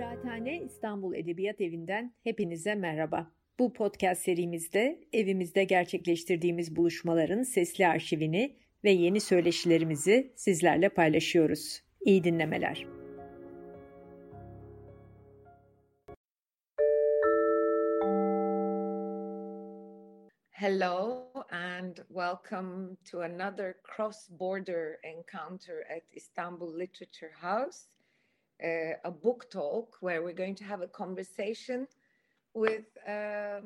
Kıraathane İstanbul Edebiyat Evi'nden hepinize merhaba. Bu podcast serimizde evimizde gerçekleştirdiğimiz buluşmaların sesli arşivini ve yeni söyleşilerimizi sizlerle paylaşıyoruz. İyi dinlemeler. Hello and welcome to another cross-border encounter at Istanbul Literature House. Uh, a book talk where we're going to have a conversation with uh,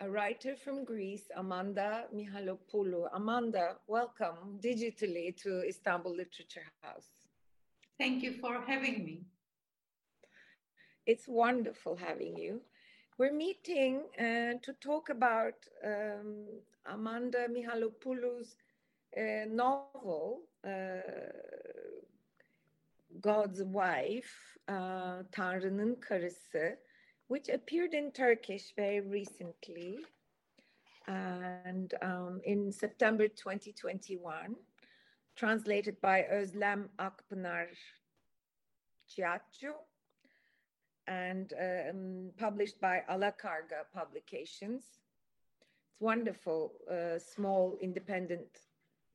a writer from Greece, Amanda Mihalopoulou. Amanda, welcome digitally to Istanbul Literature House. Thank you for having me. It's wonderful having you. We're meeting uh, to talk about um, Amanda Mihalopoulou's uh, novel, uh, God's Wife, uh, Tanrı'nın Karısı, which appeared in Turkish very recently and um, in September 2021, translated by Özlem Akpınar Ciaccio and um, published by Alakarga Publications. It's wonderful, uh, small independent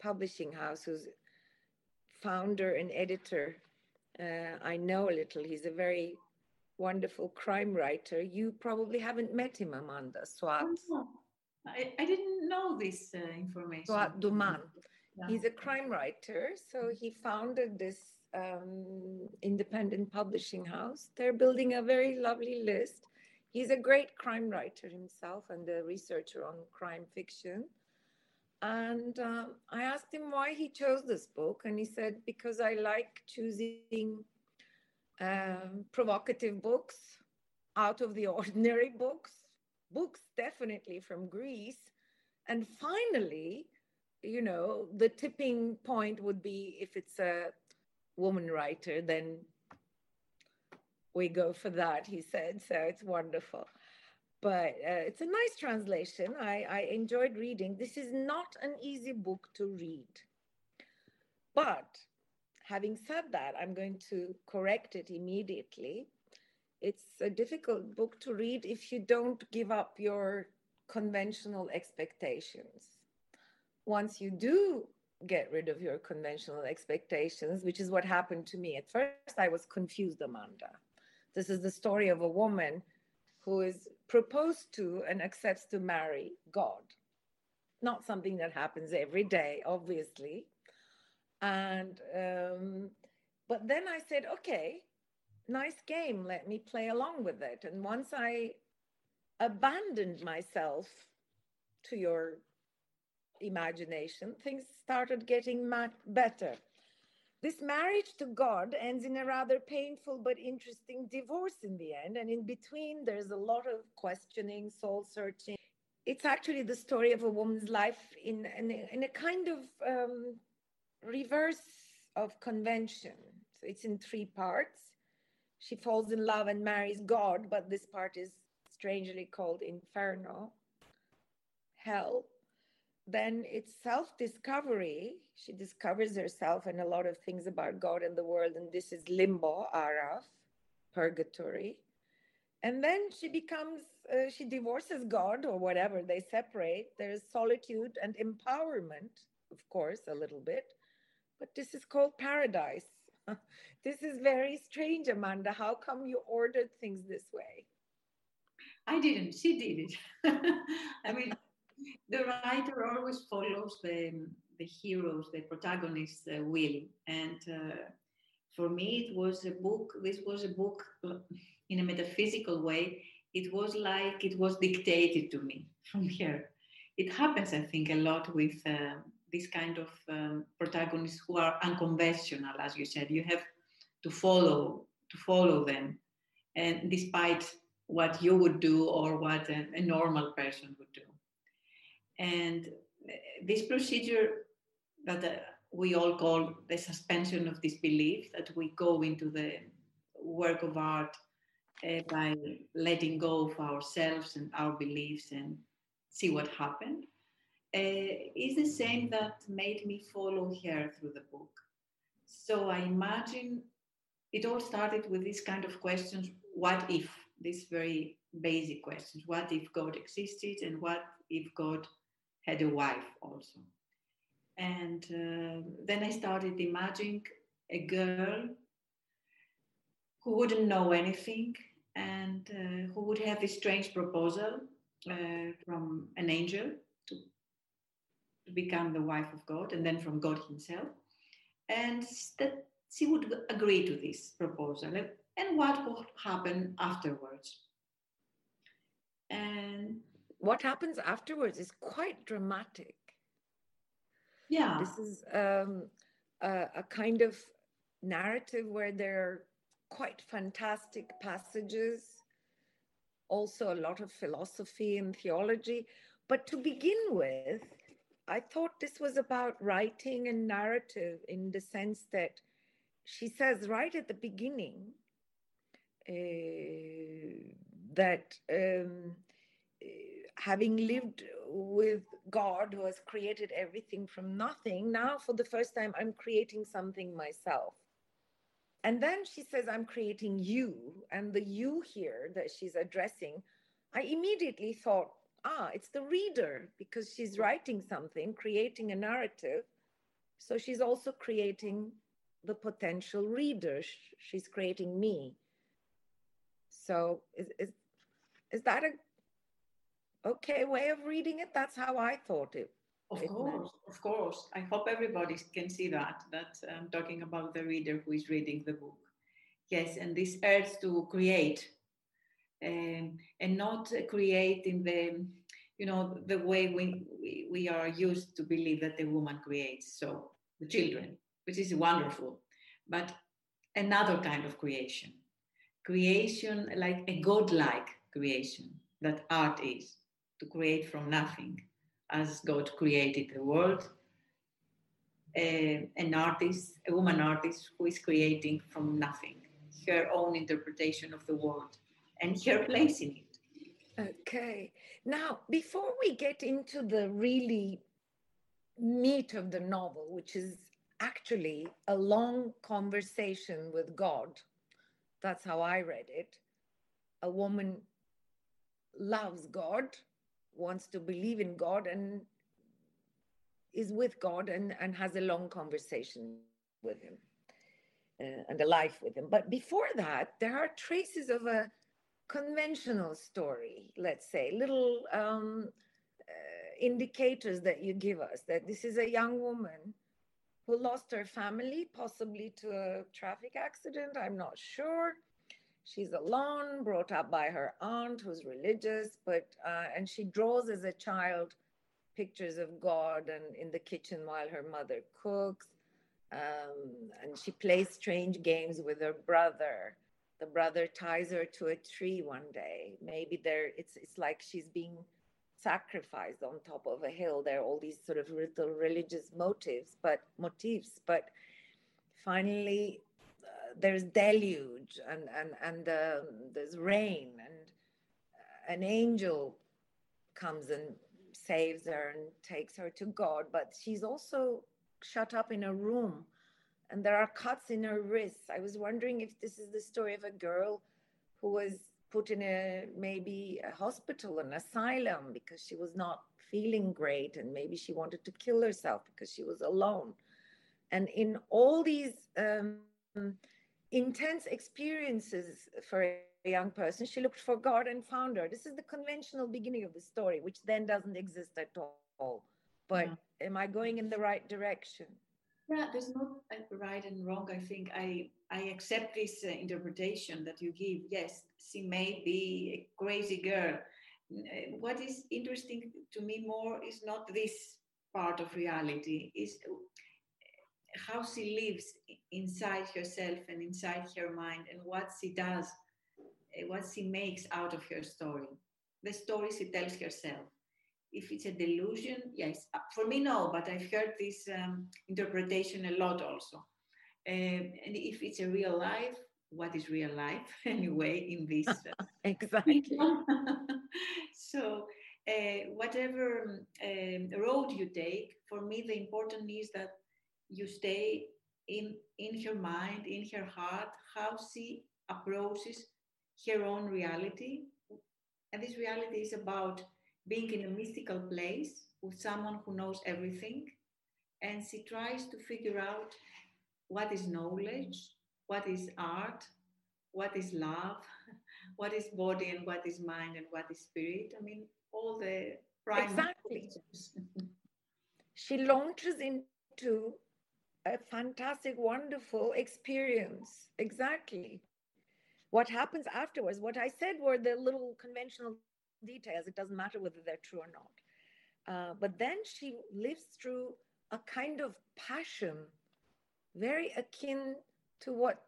publishing house whose founder and editor uh, I know a little. He's a very wonderful crime writer. You probably haven't met him, Amanda Swat. Oh, I, I didn't know this uh, information. Swat Duman. Yeah. He's a crime writer. So he founded this um, independent publishing house. They're building a very lovely list. He's a great crime writer himself and a researcher on crime fiction. And uh, I asked him why he chose this book. And he said, because I like choosing um, provocative books, out of the ordinary books, books definitely from Greece. And finally, you know, the tipping point would be if it's a woman writer, then we go for that, he said. So it's wonderful but uh, it's a nice translation. I, I enjoyed reading. This is not an easy book to read. But having said that, I'm going to correct it immediately. It's a difficult book to read if you don't give up your conventional expectations. Once you do get rid of your conventional expectations, which is what happened to me. At first, I was confused, Amanda. This is the story of a woman who is proposed to and accepts to marry God. Not something that happens every day, obviously. And, um, but then I said, okay, nice game, let me play along with it. And once I abandoned myself to your imagination, things started getting much better. This marriage to God ends in a rather painful but interesting divorce in the end. And in between, there's a lot of questioning, soul searching. It's actually the story of a woman's life in, in, a, in a kind of um, reverse of convention. So it's in three parts. She falls in love and marries God, but this part is strangely called Inferno, hell then it's self discovery. She discovers herself and a lot of things about God and the world. And this is limbo, araf, purgatory. And then she becomes, uh, she divorces God or whatever, they separate. There's solitude and empowerment, of course, a little bit. But this is called paradise. this is very strange, Amanda. How come you ordered things this way? I didn't. She did it. I mean, the writer always follows the, the heroes, the protagonist's uh, will. And uh, for me, it was a book, this was a book uh, in a metaphysical way. It was like it was dictated to me from here. It happens, I think, a lot with uh, this kind of um, protagonists who are unconventional, as you said. You have to follow to follow them, and despite what you would do or what a, a normal person would do. And this procedure that uh, we all call the suspension of disbelief, that we go into the work of art uh, by letting go of ourselves and our beliefs and see what happened, uh, is the same that made me follow her through the book. So I imagine it all started with these kind of questions what if these very basic questions what if god existed and what if god had a wife also. And uh, then i started imagining a girl who wouldn't know anything and uh, who would have this strange proposal uh, from an angel to, to become the wife of god and then from god himself. And that she would agree to this proposal. And what would happen afterwards. And what happens afterwards is quite dramatic. Yeah. This is um, a, a kind of narrative where there are quite fantastic passages, also a lot of philosophy and theology. But to begin with, I thought this was about writing and narrative in the sense that she says right at the beginning uh, that um, having lived with God who has created everything from nothing, now for the first time, I'm creating something myself. And then she says, I'm creating you. And the you here that she's addressing, I immediately thought, ah, it's the reader because she's writing something, creating a narrative. So she's also creating the potential reader. She's creating me. So is, is, is that a okay way of reading it? That's how I thought it. Of it course, meant. of course. I hope everybody can see that, that I'm talking about the reader who is reading the book. Yes, and this urge to create um, and not create in the you know the way we, we, we are used to believe that the woman creates so the children which is wonderful but another kind of creation creation like a godlike creation that art is to create from nothing as god created the world uh, an artist a woman artist who is creating from nothing her own interpretation of the world and her place in it Okay. Now, before we get into the really meat of the novel, which is actually a long conversation with God, that's how I read it. A woman loves God, wants to believe in God, and is with God and, and has a long conversation with Him uh, and a life with Him. But before that, there are traces of a conventional story, let's say, little um, uh, indicators that you give us that this is a young woman who lost her family, possibly to a traffic accident, I'm not sure. She's alone, brought up by her aunt who's religious, but uh, and she draws as a child pictures of God and in the kitchen while her mother cooks. Um, and she plays strange games with her brother the brother ties her to a tree one day. Maybe there it's it's like she's being sacrificed on top of a hill. There are all these sort of little religious motives, but motifs. But finally, there's deluge and and and um, there's rain and uh, an angel comes and saves her and takes her to God. But she's also shut up in a room and there are cuts in her wrists. I was wondering if this is the story of a girl who was put in a maybe a hospital, an asylum, because she was not feeling great, and maybe she wanted to kill herself because she was alone. And in all these um, intense experiences for a young person, she looked for God and found her. This is the conventional beginning of the story, which then doesn't exist at all. But yeah. am I going in the right direction? Yeah, there's no right and wrong. I think I I accept this uh, interpretation that you give. Yes, she may be a crazy girl. Uh, what is interesting to me more is not this part of reality. Is how she lives inside herself and inside her mind, and what she does, uh, what she makes out of her story. The story she tells herself if it's a delusion, yes. Uh, for me, no, but I've heard this um, interpretation a lot also. Um, and if it's a real life, what is real life anyway in this? Uh, exactly. so, uh, whatever um, road you take, for me, the important is that you stay in in her mind, in her heart, how she approaches her own reality. And this reality is about being in a mystical place with someone who knows everything. And she tries to figure out what is knowledge, what is art, what is love, what is body and what is mind and what is spirit. I mean, all the exactly. she launches into a fantastic, wonderful experience. Exactly. What happens afterwards, what I said were the little conventional details. It doesn't matter whether they're true or not. Uh, but then she lives through a kind of passion, very akin to what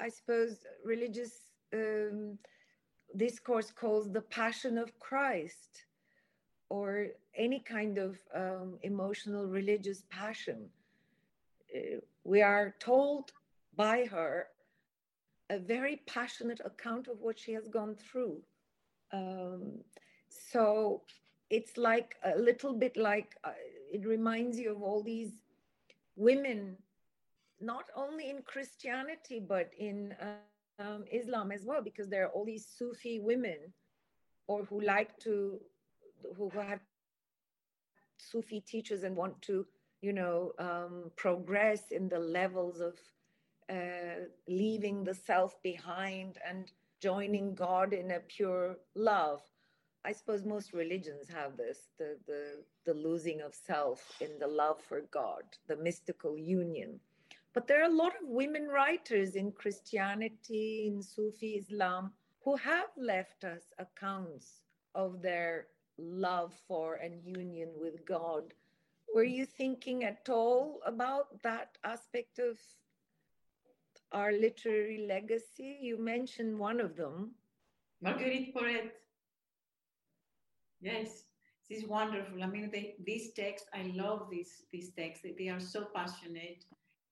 I suppose religious um, discourse calls the passion of Christ or any kind of um, emotional religious passion. We are told by her a very passionate account of what she has gone through. Um, so it's like a little bit like uh, it reminds you of all these women, not only in Christianity, but in uh, um, Islam as well, because there are all these Sufi women or who like to, who have Sufi teachers and want to, you know, um, progress in the levels of uh, leaving the self behind and joining God in a pure love. I suppose most religions have this the, the, the losing of self in the love for God, the mystical union. But there are a lot of women writers in Christianity, in Sufi Islam, who have left us accounts of their love for and union with God. Were you thinking at all about that aspect of our literary legacy? You mentioned one of them. Marguerite Porete. Yes, this is wonderful. I mean, they, these texts, I love these these texts. They are so passionate.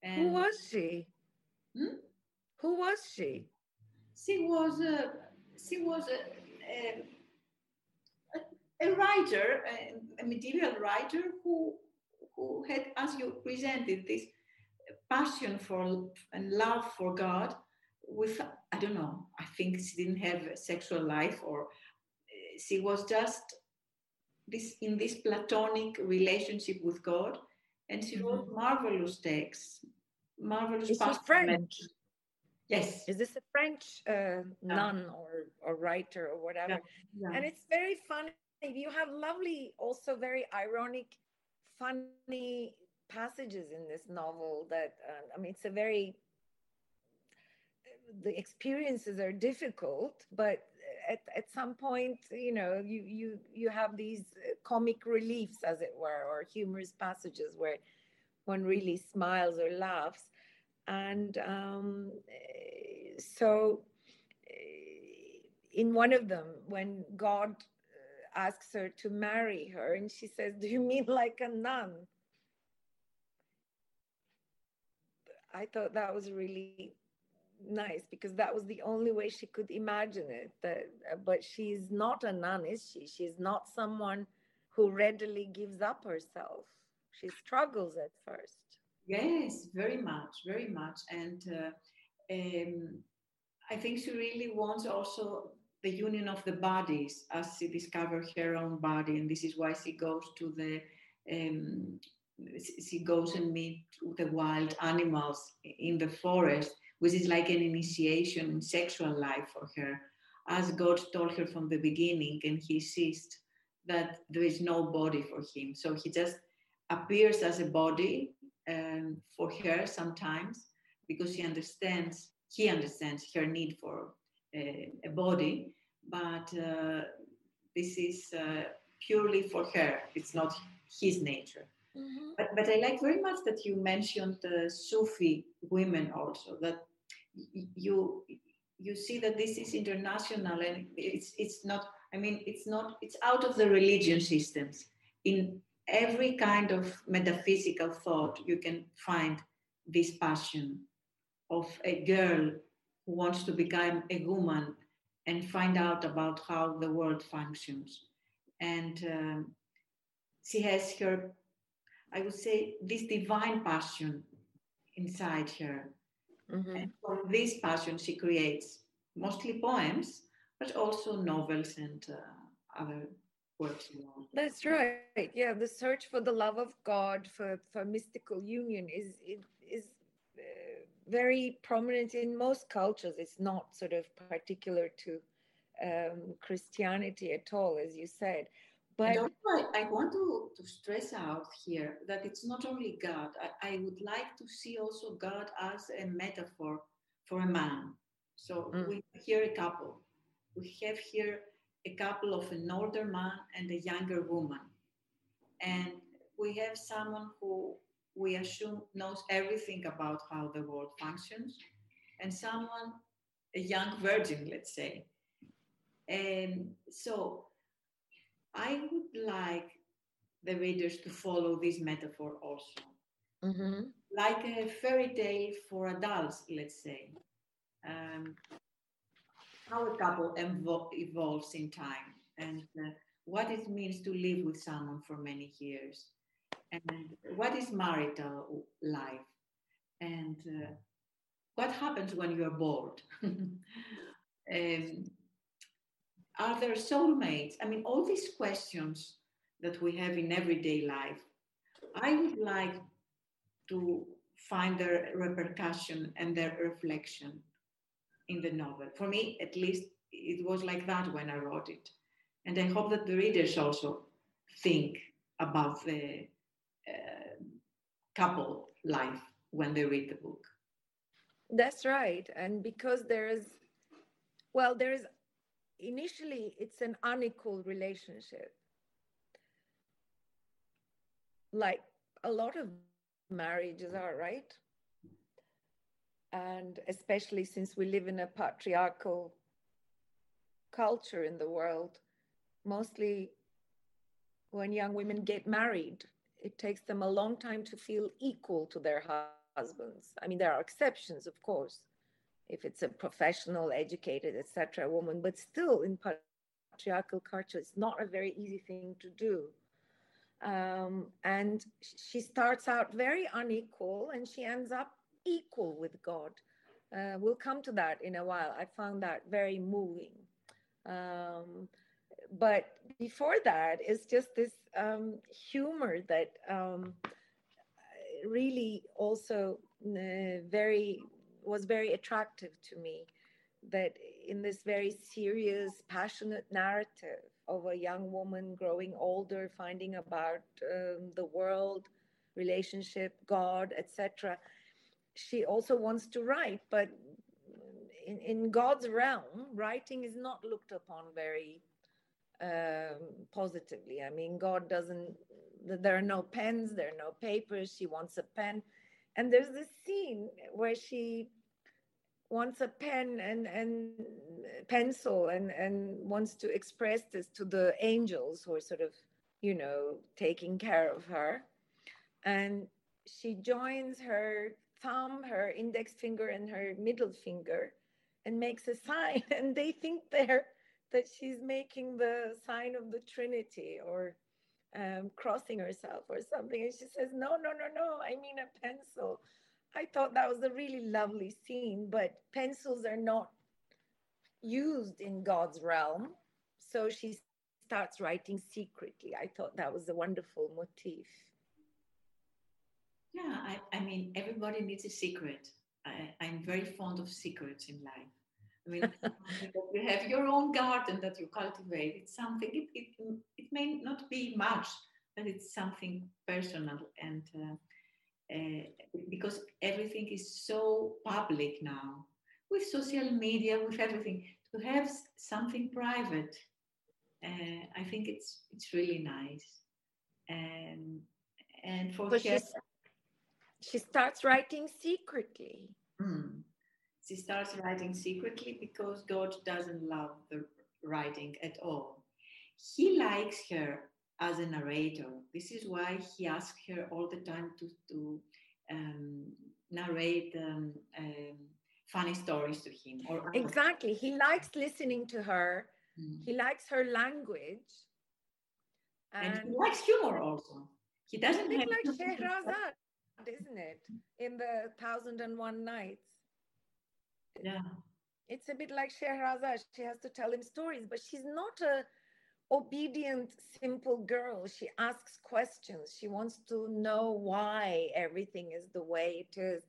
And Who was she? Hmm? Who was she? She was a she was a, a, a writer, a, a medieval writer who who had, as you presented, this passion for and love for God with I don't know. I think she didn't have a sexual life, or eh, she was just this in this platonic relationship with God, and she mm-hmm. wrote marvelous texts, marvelous. Is she French? Yes. Is this a French uh, nun or, or writer or whatever? Yeah. Yeah. And it's very funny. You have lovely, also very ironic, funny passages in this novel that uh, I mean, it's a very the experiences are difficult, but at, at some point, you know, you you you have these comic reliefs, as it were, or humorous passages where one really smiles or laughs, and um, so in one of them, when God asks her to marry her, and she says, "Do you mean like a nun?" I thought that was really nice because that was the only way she could imagine it. That, but she's not a nun, is she? She's not someone who readily gives up herself. She struggles at first. Yes, very much, very much. And uh, um, I think she really wants also the union of the bodies as she discovers her own body. And this is why she goes to the um, she goes and meet the wild animals in the forest, which is like an initiation in sexual life for her, as God told her from the beginning, and he sees that there is no body for him. So he just appears as a body um, for her sometimes because he understands he understands her need for a, a body, but uh, this is uh, purely for her. It's not his nature. Mm-hmm. But, but I like very much that you mentioned the Sufi women also, that you you see that this is international and it's it's not i mean it's not it's out of the religion systems in every kind of metaphysical thought you can find this passion of a girl who wants to become a woman and find out about how the world functions and um, she has her I would say, this divine passion inside her. Mm-hmm. And from this passion, she creates mostly poems, but also novels and uh, other works. That's right. Yeah, the search for the love of God, for, for mystical union is, is very prominent in most cultures. It's not sort of particular to um, Christianity at all, as you said. But also, I, I, want to, to stress out here that it's not only God. I, I would like to see also God as a metaphor for a man. So mm. we hear a couple. We have here a couple of an older man and a younger woman. And we have someone who we assume knows everything about how the world functions, and someone, a young virgin, let's say. And so I would like the readers to follow this metaphor also. Mm-hmm. Like a fairy tale for adults, let's say. Um, how a couple evo- evolves in time and uh, what it means to live with someone for many years and what is marital life and uh, what happens when you're bored um, are there soulmates i mean all these questions that we have in everyday life i would like to find their repercussion and their reflection in the novel. For me, at least, it was like that when I wrote it. And I hope that the readers also think about the Uh, couple life when they read the book. That's right. And because there is, well, there is initially, it's an unequal relationship. Like a lot of marriages are, right? and especially since we live in a patriarchal culture in the world, mostly when young women get married, it takes them a long time to feel equal to their husbands. I mean, there are exceptions, of course, if it's a professional, educated, etc. woman, but still in patriarchal culture, it's not a very easy thing to do. Um, and she starts out very unequal and she ends up equal with God. Uh, we'll come to that in a while. I found that very moving. Um, but before that, it's just this um, humor that um, really also uh, very was very attractive to me. That in this very serious, passionate narrative of a young woman growing older, finding about um, the world, relationship, God, etc she also wants to write, but in, in God's realm, writing is not looked upon very um, positively. I mean, God doesn't, there are no pens, there are no papers. She wants a pen. And there's this scene where she wants a pen and, and pencil and, and wants to express this to the angels who are sort of, you know, taking care of her. And she joins her thumb, her index finger, and her middle finger and makes a sign. And they think there that she's making the sign of the Trinity or um, crossing herself or something. And she says, No, no, no, no, I mean a pencil. I thought that was a really lovely scene, but pencils are not used in God's realm. So she starts writing secretly. I thought that was a wonderful motif. Yeah, I, I mean, everybody needs a secret. I, I'm very fond of secrets in life. I mean, you have your own garden that you cultivate. It's something, it, it, it may not be much, but it's something personal. And uh, uh, because everything is so public now, with social media, with everything, to have something private, uh, I think it's it's really nice. And and for her, she starts writing secretly. Mm. She starts writing secretly because God doesn't love the writing at all. He likes her as a narrator. This is why he asks her all the time to, to um, narrate um, um, funny stories to him. Or exactly, he likes listening to her. Mm. He likes her language, and, and, he likes humor also. He doesn't have like Shehrazad isn't it? In the Thousand and One Nights. Yeah. it's a bit like Shehrazad. She has to tell him stories, but she's not a obedient, simple girl. She asks questions. She wants to know why everything is the way it is.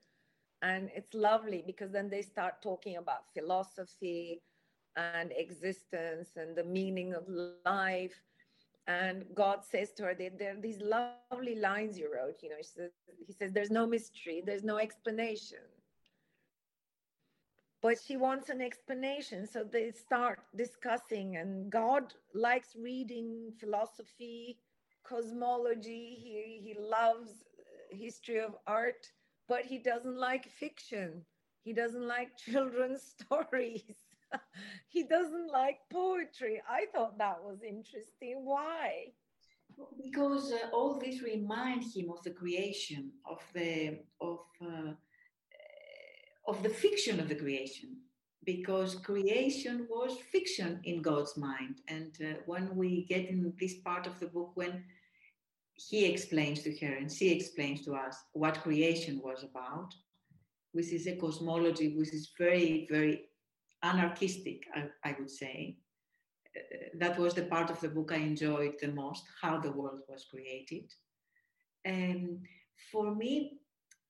And it's lovely because then they start talking about philosophy and existence and the meaning of life. And God says to her, there, there are these lovely lines you wrote. You know, says, he says, There's no mystery, there's no explanation but she wants an explanation. So they start discussing, and God likes reading philosophy, cosmology. He, he loves history of art, but he doesn't like fiction. He doesn't like children's stories. he doesn't like poetry. I thought that was interesting. Why? Because uh, all this remind him of the creation of the of uh, of the fiction of the creation because creation was fiction in God's mind. And uh, when we get in this part of the book, when he explains to her and she explains to us what creation was about, which is a cosmology which is very, very anarchistic, I, I would say. Uh, that was the part of the book I enjoyed the most, how the world was created. And for me,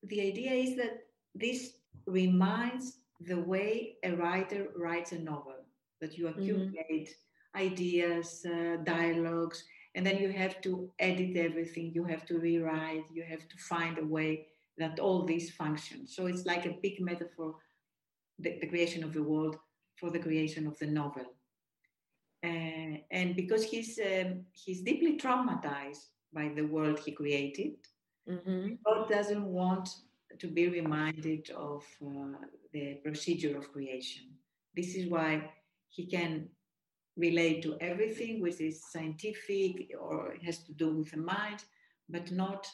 the idea is that this reminds the way a writer writes a novel that you mm-hmm. accumulate mm-hmm. ideas uh, dialogues and then you have to edit everything you have to rewrite you have to find a way that all these function so it's like a big metaphor the, the creation of the world for the creation of the novel uh, and because he's um, he's deeply traumatized by the world he created mm-hmm. god doesn't want to be reminded of uh, the procedure of creation. This is why he can relate to everything which is scientific or has to do with the mind, but not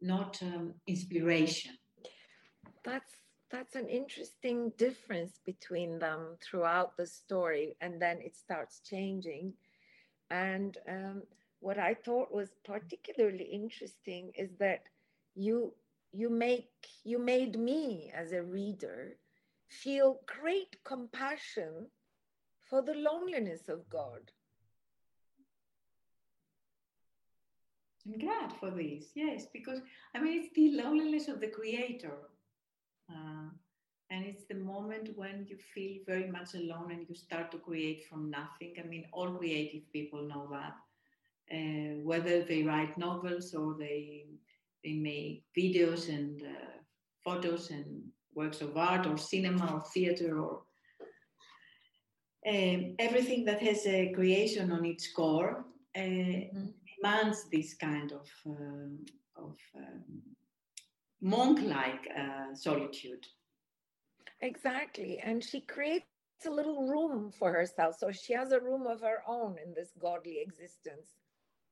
not um, inspiration. That's that's an interesting difference between them throughout the story, and then it starts changing. And um, what I thought was particularly interesting is that you you make you made me as a reader feel great compassion for the loneliness of God. I'm glad for this, yes, because I mean, it's the loneliness of the creator. Uh, and it's the moment when you feel very much alone and you start to create from nothing. I mean, all creative people know that. Uh, whether they write novels or they they make videos and uh, photos and works of art or cinema or theater or um, everything that has a creation on its core uh, mm-hmm. demands this kind of, uh, of um, monk-like uh, solitude. Exactly, and she creates a little room for herself. So she has a room of her own in this godly existence,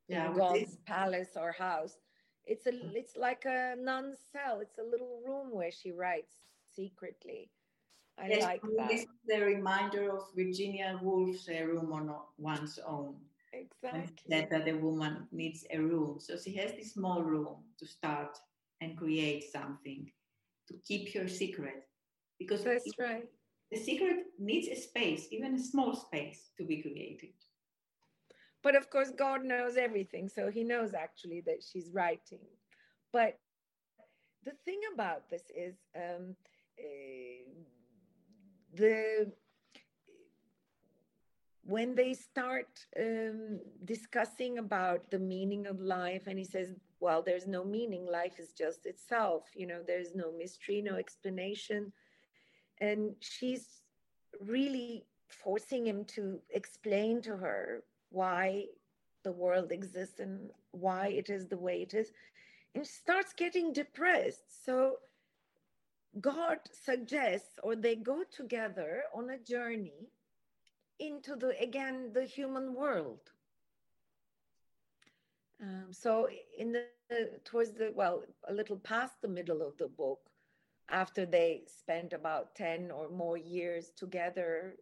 yeah, in God's palace or house. It's a mm. it's like a nun's cell. It's a little room where she writes secretly. I yes, like that. This is the reminder of Virginia Woolf's a room on one's own. Exactly. That, that a woman needs a room. So she has this small room to start and create something to keep her secret. Because that's right. The secret needs a space, even a small space, to be created. But of course, God knows everything. So he knows actually that she's writing. But the thing about this is um, uh, the when they start um, discussing about the meaning of life and he says well there's no meaning life is just itself you know there's no mystery no explanation and she's really forcing him to explain to her why the world exists and why it is the way it is, and starts getting depressed. So God suggests, or they go together on a journey into the again the human world. Um, so in the towards the well a little past the middle of the book, after they spent about ten or more years together,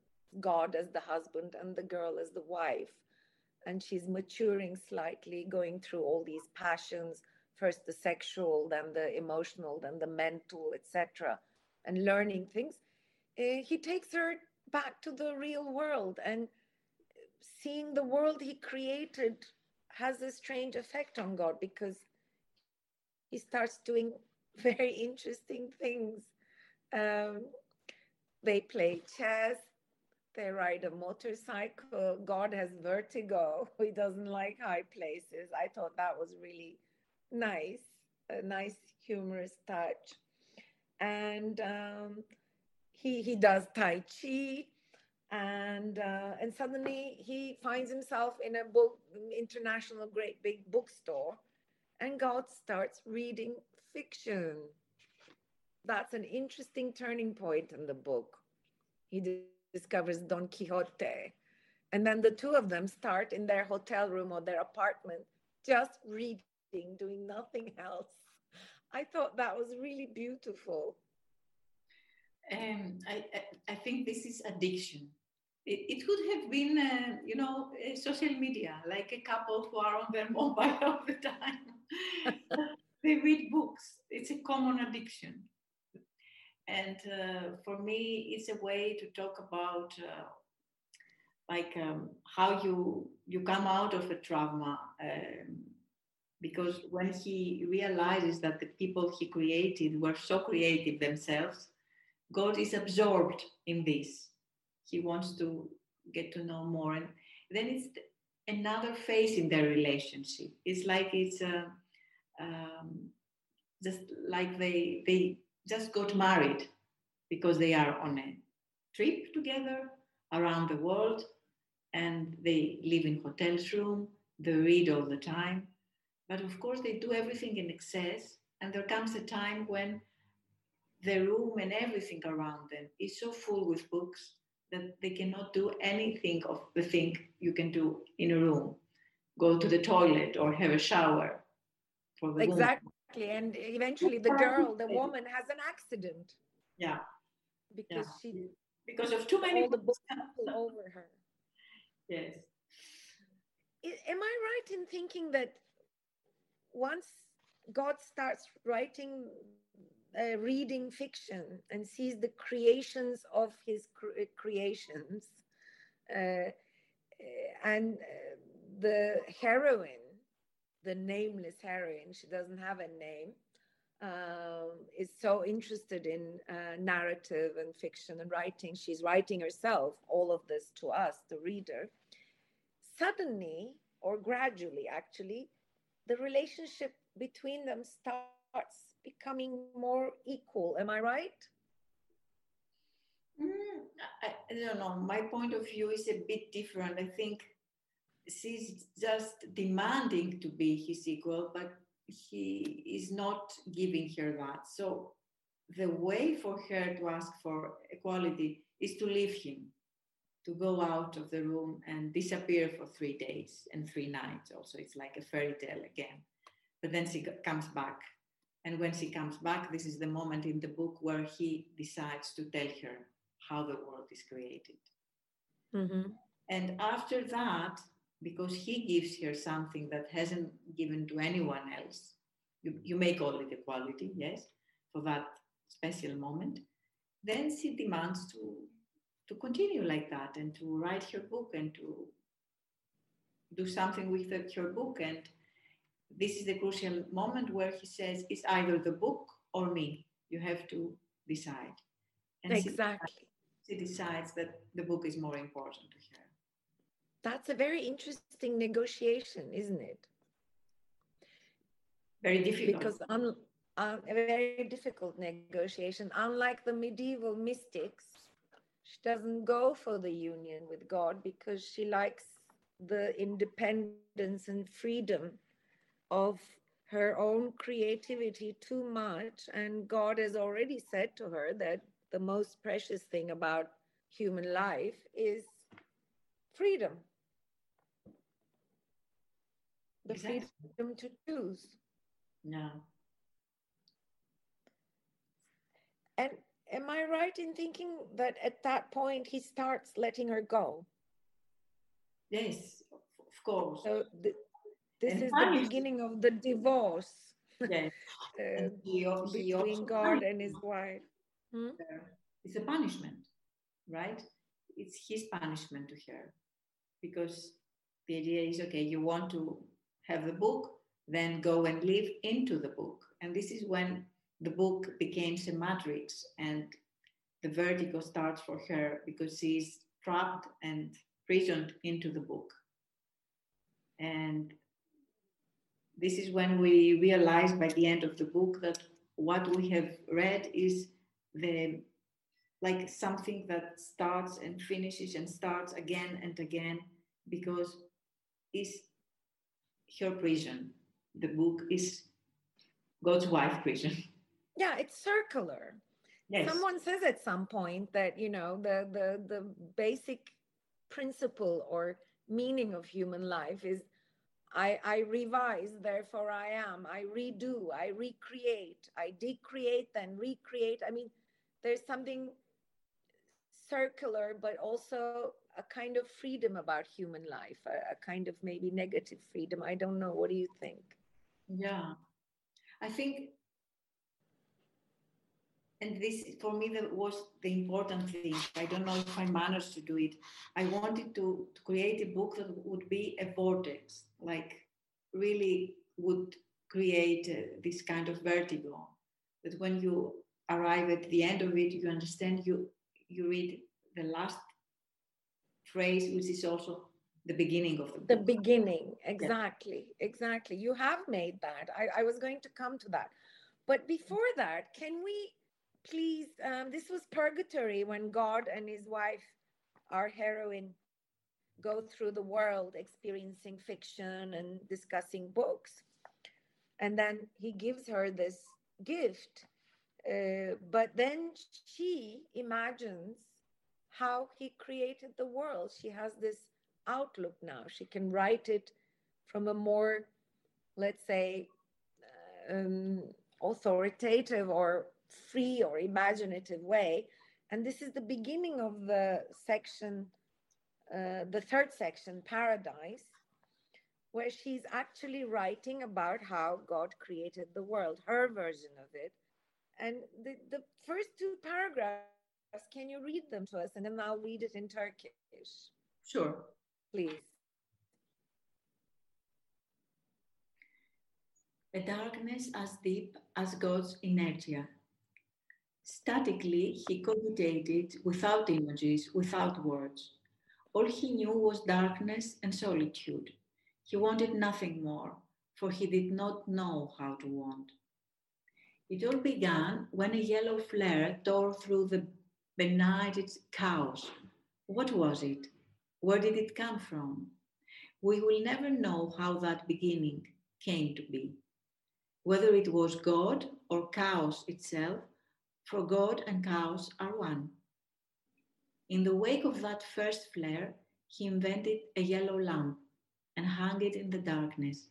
God as the husband and the girl as the wife, and she's maturing slightly, going through all these passions first the sexual, then the emotional, then the mental, etc., and learning things. Uh, he takes her back to the real world and seeing the world he created has a strange effect on God because he starts doing very interesting things. Um, they play chess, they ride a motorcycle. God has vertigo. He doesn't like high places. I thought that was really nice, a nice humorous touch. And um, he he does Tai Chi, and uh, and suddenly he finds himself in a book international great big bookstore, and God starts reading fiction. That's an interesting turning point in the book. He discovers Don Quixote. And then the two of them start in their hotel room or their apartment just reading, doing nothing else. I thought that was really beautiful. Um, I, I, I, think this is addiction. It, it could have been, uh, you know, uh, social media, like a couple who are on their mobile all the time. they read books. It's a common addiction. And uh, for me, it's a way to talk about uh, like um, how you you come out of a trauma. Um, because when he realizes that the people he created were so creative themselves, God is absorbed in this. He wants to get to know more, and then it's another phase in their relationship. It's like it's uh, um, just like they they just got married because they are on a trip together around the world and they live in hotels room they read all the time. But of course they do everything in excess. And there comes a time when the room and everything around them is so full with books that they cannot do anything of the thing you can do in a room. Go to the toilet or have a shower for the exactly and eventually the girl the woman has an accident. Yeah. Because yeah. she because of too many books. over her. Yes. Am i right in thinking that once god starts writing uh, reading fiction and sees the creations of his cre- creations uh, and uh, the heroine the nameless heroine. She doesn't have a name. Um, is so interested in uh, narrative and fiction and writing. She's writing herself all of this to us, the reader. Suddenly, or gradually, actually, the relationship between them starts becoming more equal. Am I right? Mm, I, I don't know. My point of view is a bit different. I think she's just demanding to be his equal, but he is not giving her that. So the way for her to ask for equality is to leave him, to go out of the room and disappear for three days and three nights. Also, it's like a fairy tale again. But then she comes back. And when she comes back, this is the moment in the book where he decides to tell her how the world is created. Mm-hmm. And after that, because he gives her something that hasn't given to anyone else. You, mm. you may call it equality, yes, for that special moment. Then she demands to, to continue like that and to write her book and to do something with the, her book. And this is the crucial moment where he says, it's either the book or me. You have to decide. And exactly. She, she decides that the book is more important to her. That's a very interesting negotiation, isn't it? Very difficult. Because un, uh, a very difficult negotiation. Unlike the medieval mystics, she doesn't go for the union with God because she likes the independence and freedom of her own creativity too much. And God has already said to her that the most precious thing about human life is freedom the exactly. freedom to choose. No. And am I right in thinking that at that point he starts letting her go? Yes, of course. So the, this and is the beginning of the divorce. Yes. uh, he, he between God and his wife. Hmm? It's a punishment, right? it's his punishment to her because the idea is okay, you want to have the book, then go and live into the book. And this is when the book becomes a matrix and the vertigo starts for her because she's trapped and prisoned into the book. And this is when we realize by the end of the book that what we have read is the like something that starts and finishes and starts again and again because it's her prison. The book is God's wife prison. Yeah, it's circular. Yes. Someone says at some point that you know the the the basic principle or meaning of human life is I, I revise, therefore I am. I redo, I recreate, I decreate, then recreate. I mean, there's something circular, but also a kind of freedom about human life, a, a kind of maybe negative freedom. I don't know. What do you think? Yeah. I think and this for me that was the important thing i don't know if i managed to do it i wanted to, to create a book that would be a vortex like really would create uh, this kind of vertigo that when you arrive at the end of it you understand you you read the last phrase which is also the beginning of the book. the beginning exactly yeah. exactly you have made that I, I was going to come to that but before that can we please, um, this was purgatory when God and his wife, our heroine, go through the world experiencing fiction and discussing books. And then he gives her this gift. Uh, but then she imagines how he created the world. She has this outlook now. She can write it from a more, let's say, um, authoritative or free or imaginative way. And this is the beginning of the section, uh, the third section, Paradise, where she's actually writing about how God created the world, her version of it. And the, the first two paragraphs, can you read them to us? And then I'll read it in Turkish. Sure. Please. A darkness as deep as God's inertia, Statically, he cogitated without images, without words. All he knew was darkness and solitude. He wanted nothing more, for he did not know how to want. It all began when a yellow flare tore through the benighted chaos. What was it? Where did it come from? We will never know how that beginning came to be. Whether it was God or chaos itself, for God and chaos are one. In the wake of that first flare, he invented a yellow lamp and hung it in the darkness.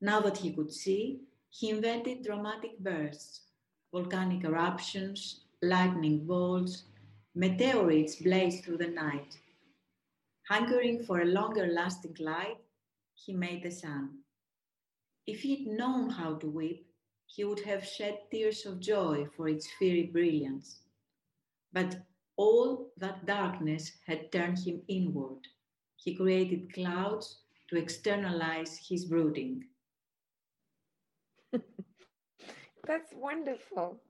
Now that he could see, he invented dramatic bursts, volcanic eruptions, lightning bolts, meteorites blazed through the night. Hankering for a longer lasting light, he made the sun. If he'd known how to weep, he would have shed tears of joy for its fiery brilliance. But all that darkness had turned him inward. He created clouds to externalize his brooding. That's wonderful.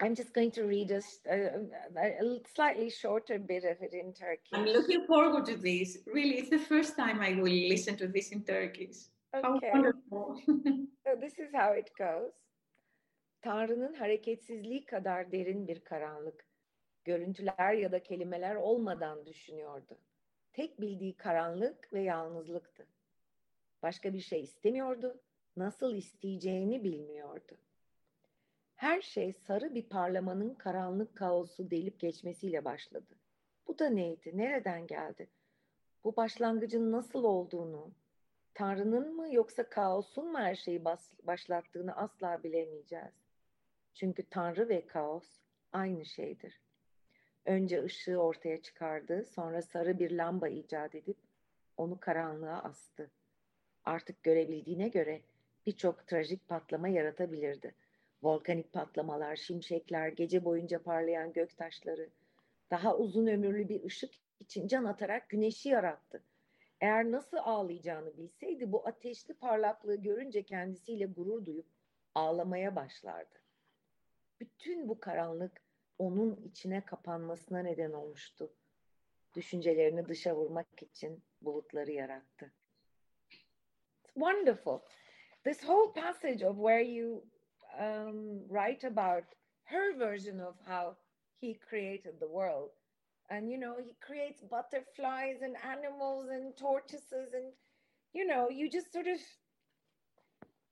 I'm just going to read a, a, a, slightly shorter bit of it in Turkish. I'm looking forward to this. Really, it's the first time I will listen to this in Turkish. Okay. so this is how it goes. Tanrı'nın hareketsizliği kadar derin bir karanlık. Görüntüler ya da kelimeler olmadan düşünüyordu. Tek bildiği karanlık ve yalnızlıktı. Başka bir şey istemiyordu. Nasıl isteyeceğini bilmiyordu. Her şey sarı bir parlamanın karanlık kaosu delip geçmesiyle başladı. Bu da neydi? Nereden geldi? Bu başlangıcın nasıl olduğunu, Tanrı'nın mı yoksa kaosun mu her şeyi başlattığını asla bilemeyeceğiz. Çünkü Tanrı ve kaos aynı şeydir. Önce ışığı ortaya çıkardı, sonra sarı bir lamba icat edip onu karanlığa astı. Artık görebildiğine göre birçok trajik patlama yaratabilirdi. Volkanik patlamalar, şimşekler, gece boyunca parlayan gök taşları, Daha uzun ömürlü bir ışık için can atarak güneşi yarattı. Eğer nasıl ağlayacağını bilseydi bu ateşli parlaklığı görünce kendisiyle gurur duyup ağlamaya başlardı. Bütün bu karanlık onun içine kapanmasına neden olmuştu. Düşüncelerini dışa vurmak için bulutları yarattı. It's wonderful. This whole passage of where you um, write about her version of how he created the world and you know he creates butterflies and animals and tortoises and you know you just sort of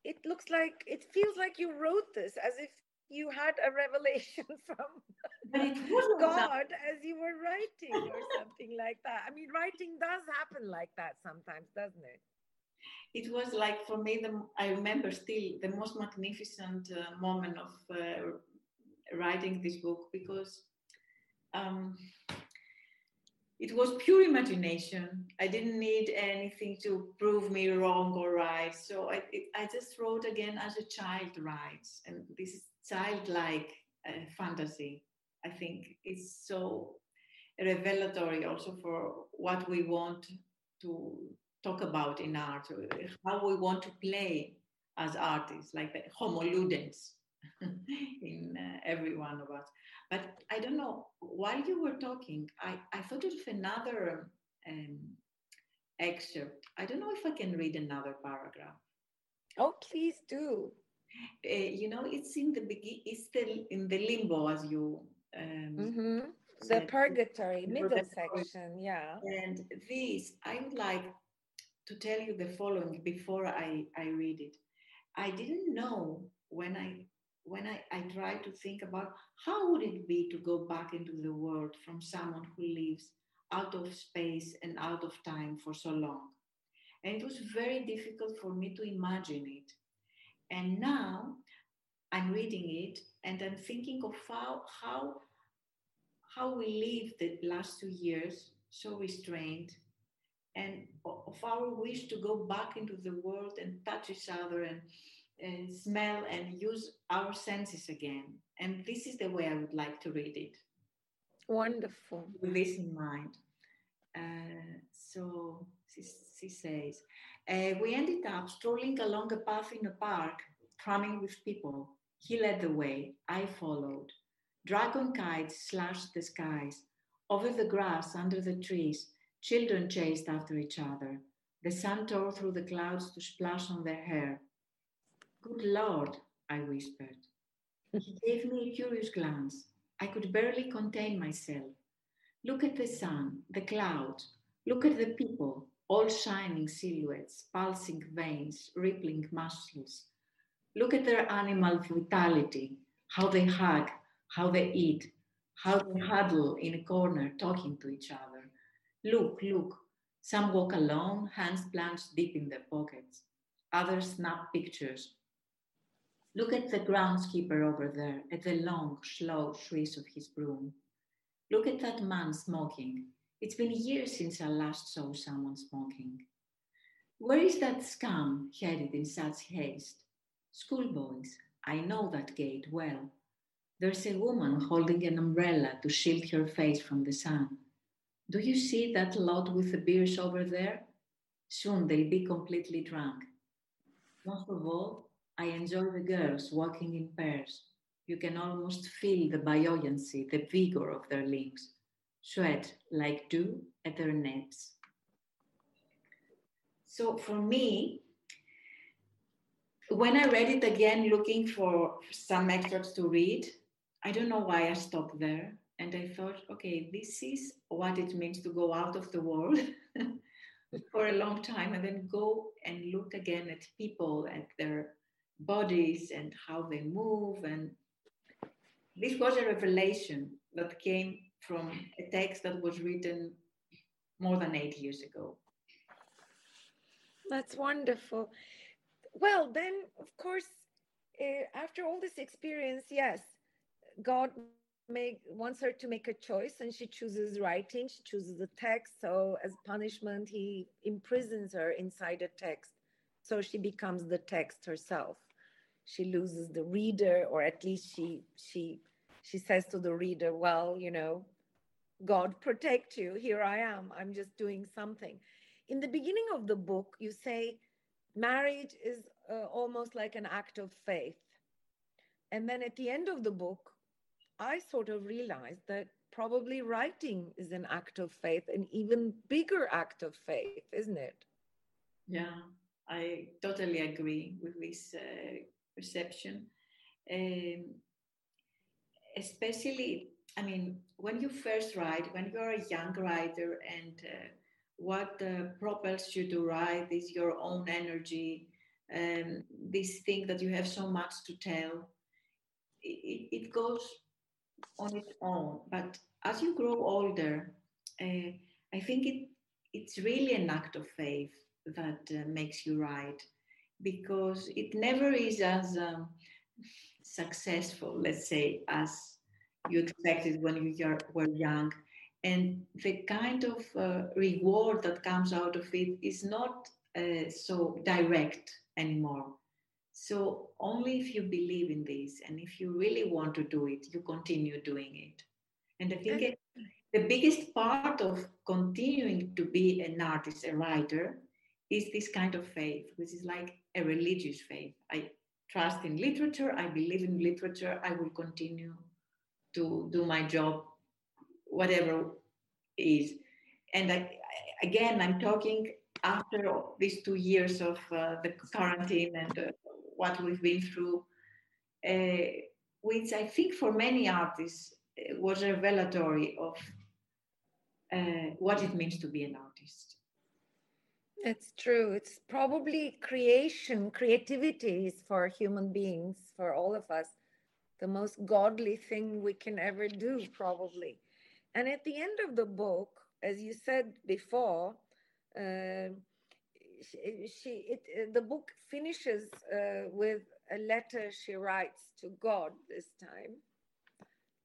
it looks like it feels like you wrote this as if you had a revelation from God as you were writing or something like that. I mean, writing does happen like that sometimes, doesn't it? It was like for me, the, I remember still the most magnificent uh, moment of uh, writing this book because um, it was pure imagination. I didn't need anything to prove me wrong or right. So I, it, I just wrote again as a child writes, and this childlike uh, fantasy. I think is so revelatory also for what we want to talk about in art, how we want to play as artists, like the homo ludens in uh, every one of us. But I don't know, while you were talking, I, I thought of another um, excerpt. I don't know if I can read another paragraph. Oh, please do. Uh, you know, it's in the begin, it's the, in the limbo as you. Um, mm-hmm. The purgatory, middle purgatory. section, yeah. And this, I would like to tell you the following before I, I read it. I didn't know when I when I, I tried to think about how would it be to go back into the world from someone who lives out of space and out of time for so long. And it was very difficult for me to imagine it. And now I'm reading it and I'm thinking of how how how we lived the last two years so restrained and of our wish to go back into the world and touch each other and and smell and use our senses again. And this is the way I would like to read it. Wonderful. With this in mind. Uh, so she, she says, uh, we ended up strolling along a path in a park, cramming with people. He led the way, I followed. Dragon kites slashed the skies. Over the grass, under the trees, children chased after each other. The sun tore through the clouds to splash on their hair. Good Lord, I whispered. He gave me a curious glance. I could barely contain myself. Look at the sun, the clouds. Look at the people, all shining silhouettes, pulsing veins, rippling muscles. Look at their animal vitality, how they hug, how they eat, how they huddle in a corner talking to each other. Look, look. Some walk alone, hands plunged deep in their pockets. Others snap pictures, Look at the groundskeeper over there, at the long, slow swish of his broom. Look at that man smoking. It's been years since I last saw someone smoking. Where is that scum headed in such haste? Schoolboys, I know that gate well. There's a woman holding an umbrella to shield her face from the sun. Do you see that lot with the beers over there? Soon they'll be completely drunk. Most of all, I enjoy the girls walking in pairs. You can almost feel the buoyancy, the vigor of their limbs, sweat like dew at their necks. So for me, when I read it again, looking for some excerpts to read, I don't know why I stopped there. And I thought, okay, this is what it means to go out of the world for a long time and then go and look again at people, at their bodies and how they move. And this was a revelation that came from a text that was written more than eight years ago. That's wonderful. Well, then, of course, uh, after all this experience, yes, God make wants her to make a choice, and she chooses writing. She chooses the text. So, as punishment, He imprisons her inside a text, so she becomes the text herself she loses the reader or at least she she she says to the reader well you know God protect you. Here I am. I'm just doing something. In the beginning of the book, you say marriage is uh, almost like an act of faith. And then at the end of the book, I sort of realized that probably writing is an act of faith, an even bigger act of faith, isn't it? Yeah, I totally agree with this uh, perception. Um, especially, I mean, when you first write, when you're a young writer, and uh, what uh, propels you to write is your own energy, um, this thing that you have so much to tell. It, it goes on its own. But as you grow older, uh, I think it, it's really an act of faith that uh, makes you write because it never is as um, successful, let's say, as you expected when you were young. And the kind of uh, reward that comes out of it is not uh, so direct anymore. So only if you believe in this and if you really want to do it, you continue doing it. And I think the biggest part of continuing to be an artist, a writer, is this kind of faith, which is like a religious faith. I trust in literature, I believe in literature, I will continue to do my job, whatever is. And I, again, I'm talking after these two years of uh, the quarantine and uh, what we've been through, uh, which I think for many artists uh, was revelatory of uh, what it means to be an artist. That's true. It's probably creation, creativity is for human beings, for all of us, the most godly thing we can ever do, probably. And at the end of the book, as you said before, uh, she, it, uh, the book finishes uh, with a letter she writes to God this time.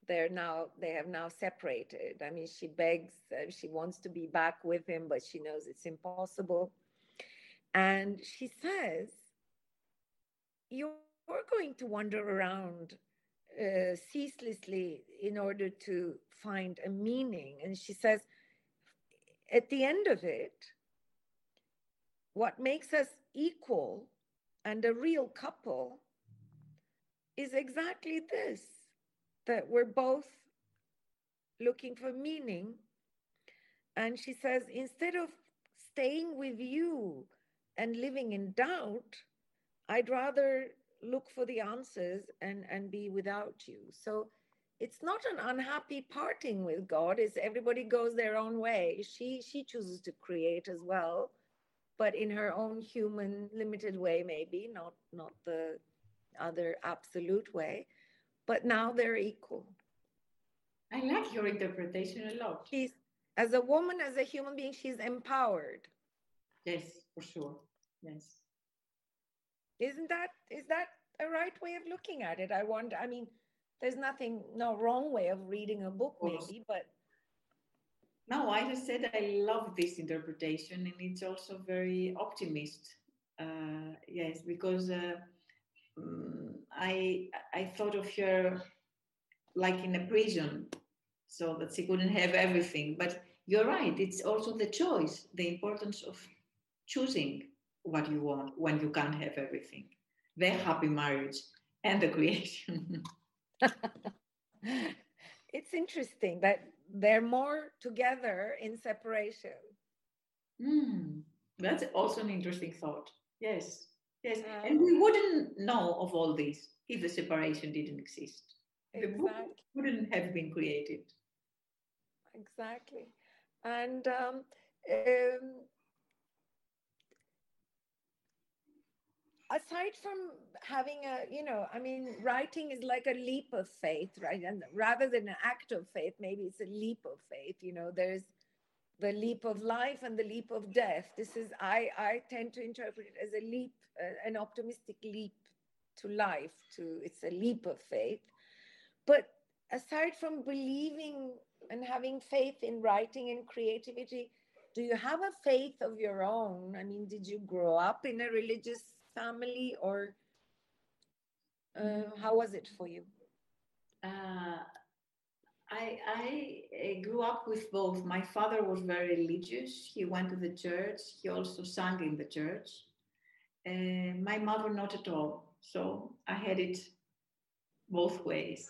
They're now they have now separated. I mean, she begs, uh, she wants to be back with him, but she knows it's impossible. And she says, "You're going to wander around uh, ceaselessly in order to find a meaning." And she says, at the end of it, what makes us equal and a real couple is exactly this that we're both looking for meaning. And she says, instead of staying with you and living in doubt, I'd rather look for the answers and, and be without you. So it's not an unhappy parting with God, it's everybody goes their own way. She she chooses to create as well but in her own human limited way maybe not not the other absolute way. But now they're equal. I like your interpretation a lot. She's as a woman as a human being she's empowered. Yes for sure. Yes. Isn't that is that a right way of looking at it? I wonder i mean there's nothing no wrong way of reading a book maybe but no, I just said I love this interpretation, and it's also very optimist. Uh, yes, because uh, um, I I thought of her like in a prison, so that she couldn't have everything. But you're right; it's also the choice, the importance of choosing what you want when you can't have everything. The happy marriage and the creation. it's interesting that they're more together in separation. Mm, that's also an interesting thought. Yes, yes. Um, and we wouldn't know of all this if the separation didn't exist. Exactly. The book wouldn't have been created. Exactly. And um, um, aside from having a you know i mean writing is like a leap of faith right? And rather than an act of faith maybe it's a leap of faith you know there's the leap of life and the leap of death. This is i i tend to interpret it as a leap uh, an optimistic leap to life to it's a leap of faith. But aside from believing and having faith in writing and creativity do you have a faith of your own? I mean did you grow up in a religious family or uh, how was it for you? Uh, I I grew up with both. My father was very religious. He went to the church. He also sang in the church. Uh, my mother, not at all. So I had it both ways.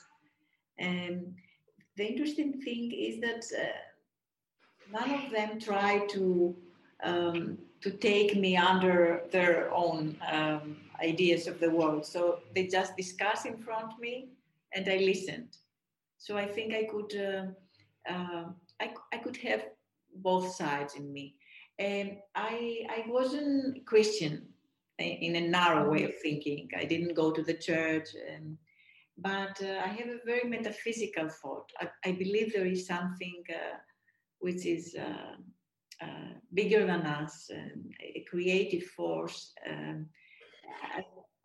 And the interesting thing is that uh, none of them tried to um, to take me under their own um, ideas of the world. So they just discuss in front of me, and I listened. So I think I could uh, uh, I, I could have both sides in me. And I I wasn't Christian in a narrow way of thinking. I didn't go to the church, and, but uh, I have a very metaphysical thought. I, I believe there is something uh, which is uh, bigger than us, a creative force. Um,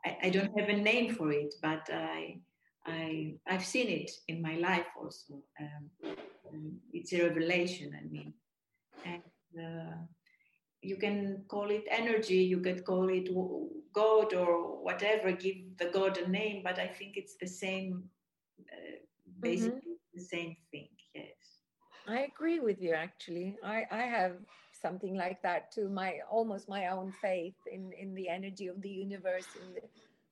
I, I, don't have a name for it, but I, I, I've seen it in my life also. Um, it's a revelation, I mean. And uh, you can call it energy, you can call it God or whatever, give the God a name, but I think it's the same, uh, basically mm-hmm. the same thing, yes. I agree with you actually. I, I have something like that too, my almost my own faith in, in the energy of the universe, in the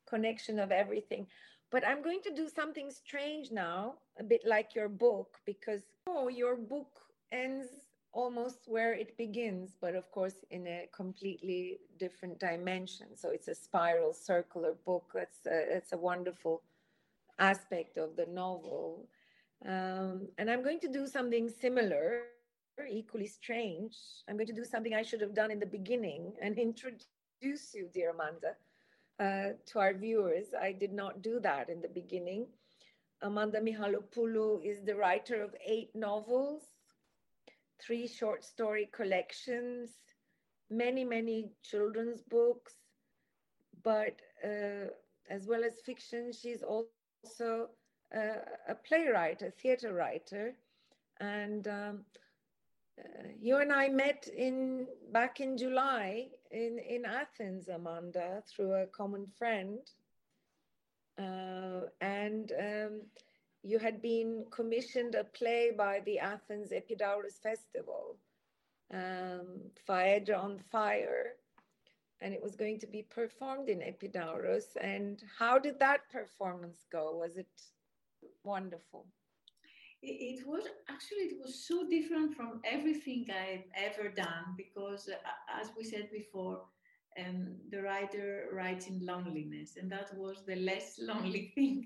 connection of everything. But I'm going to do something strange now, a bit like your book, because oh, your book ends almost where it begins, but of course in a completely different dimension. So it's a spiral, circular book. That's a, that's a wonderful aspect of the novel. Um, and I'm going to do something similar, equally strange. I'm going to do something I should have done in the beginning and introduce you, dear Amanda, uh, to our viewers. I did not do that in the beginning. Amanda Michalopoulou is the writer of eight novels, three short story collections, many, many children's books, but uh, as well as fiction, she's also a playwright, a theater writer, and um, uh, you and I met in back in July in in Athens, Amanda, through a common friend, uh, and um, you had been commissioned a play by the Athens Epidaurus Festival, um, Phaedra on Fire, and it was going to be performed in Epidaurus. And how did that performance go? Was it wonderful. It, was actually it was so different from everything I've ever done because, uh, as we said before, um, the writer writes in loneliness, and that was the less lonely thing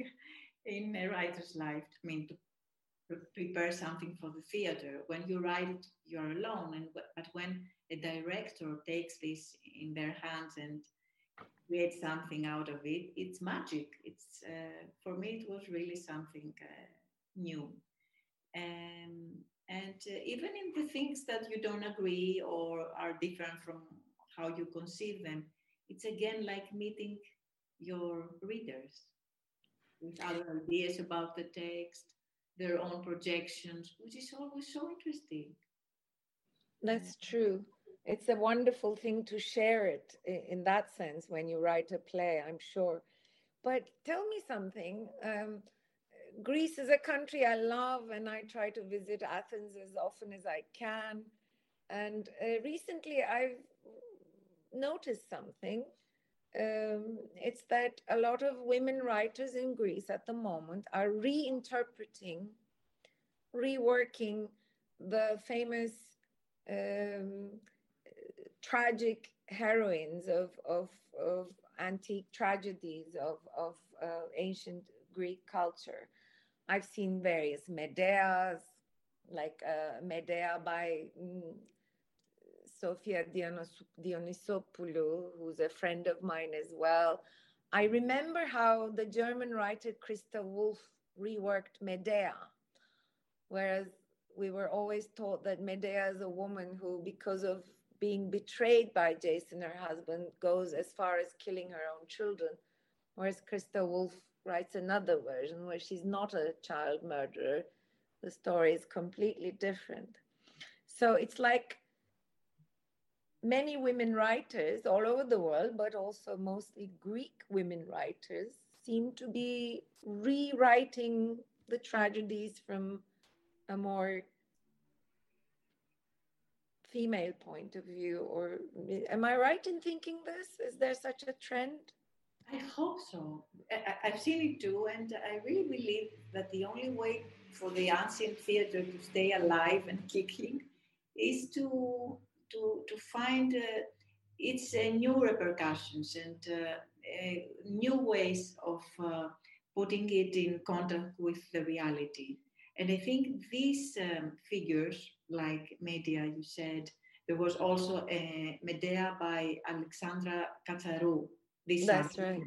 in a writer's life. I mean, to prepare something for the theater. When you write, it you're alone, and but when a director takes this in their hands and create something out of it. It's magic. It's uh, for me it was really something uh, new. Um, and uh, even in the things that you don't agree or are different from how you conceive them it's again like meeting your readers with other ideas about the text their own projections which is always so interesting. That's true it's a wonderful thing to share it in that sense when you write a play, I'm sure. But tell me something. Um, Greece is a country I love, and I try to visit Athens as often as I can. And uh, recently I've noticed something. Um, it's that a lot of women writers in Greece at the moment are reinterpreting, reworking the famous um, tragic heroines of, of, of antique tragedies of, of uh, ancient Greek culture. I've seen various Medeas, like uh, Medea by mm, Sofia Dionys- Dionysopoulou, who's a friend of mine as well. I remember how the German writer Christa Wolf reworked Medea, whereas we were always taught that Medea is a woman who, because of being betrayed by Jason, her husband, goes as far as killing her own children. Whereas Christa Wolf writes another version where she's not a child murderer. The story is completely different. So it's like many women writers all over the world, but also mostly Greek women writers, seem to be rewriting the tragedies from a more female point of view or am i right in thinking this? Is there such a trend? I hope so. I, have seen it too and i really believe that the only way for the ancient theater to stay alive and kicking is to to to find uh, its uh, new repercussions and uh, uh new ways of uh, putting it in contact with the reality and I think these um, figures, like Medea, you said, there was also a Medea by Alexandra Katsaroux. This That's right.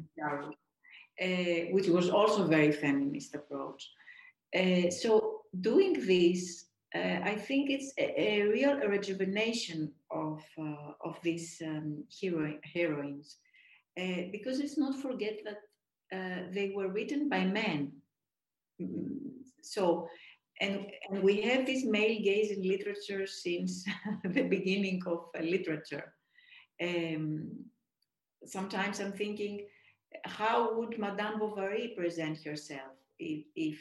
Uh, which was also very feminist approach. Uh, so doing this, uh, I think it's a, a real rejuvenation of uh, of these um, hero, heroines, uh, because let's not forget that uh, they were written by men. Mm, so and, and we have this male gaze in literature since the beginning of uh, literature. Um, sometimes I'm thinking, how would Madame Bovary present herself if, if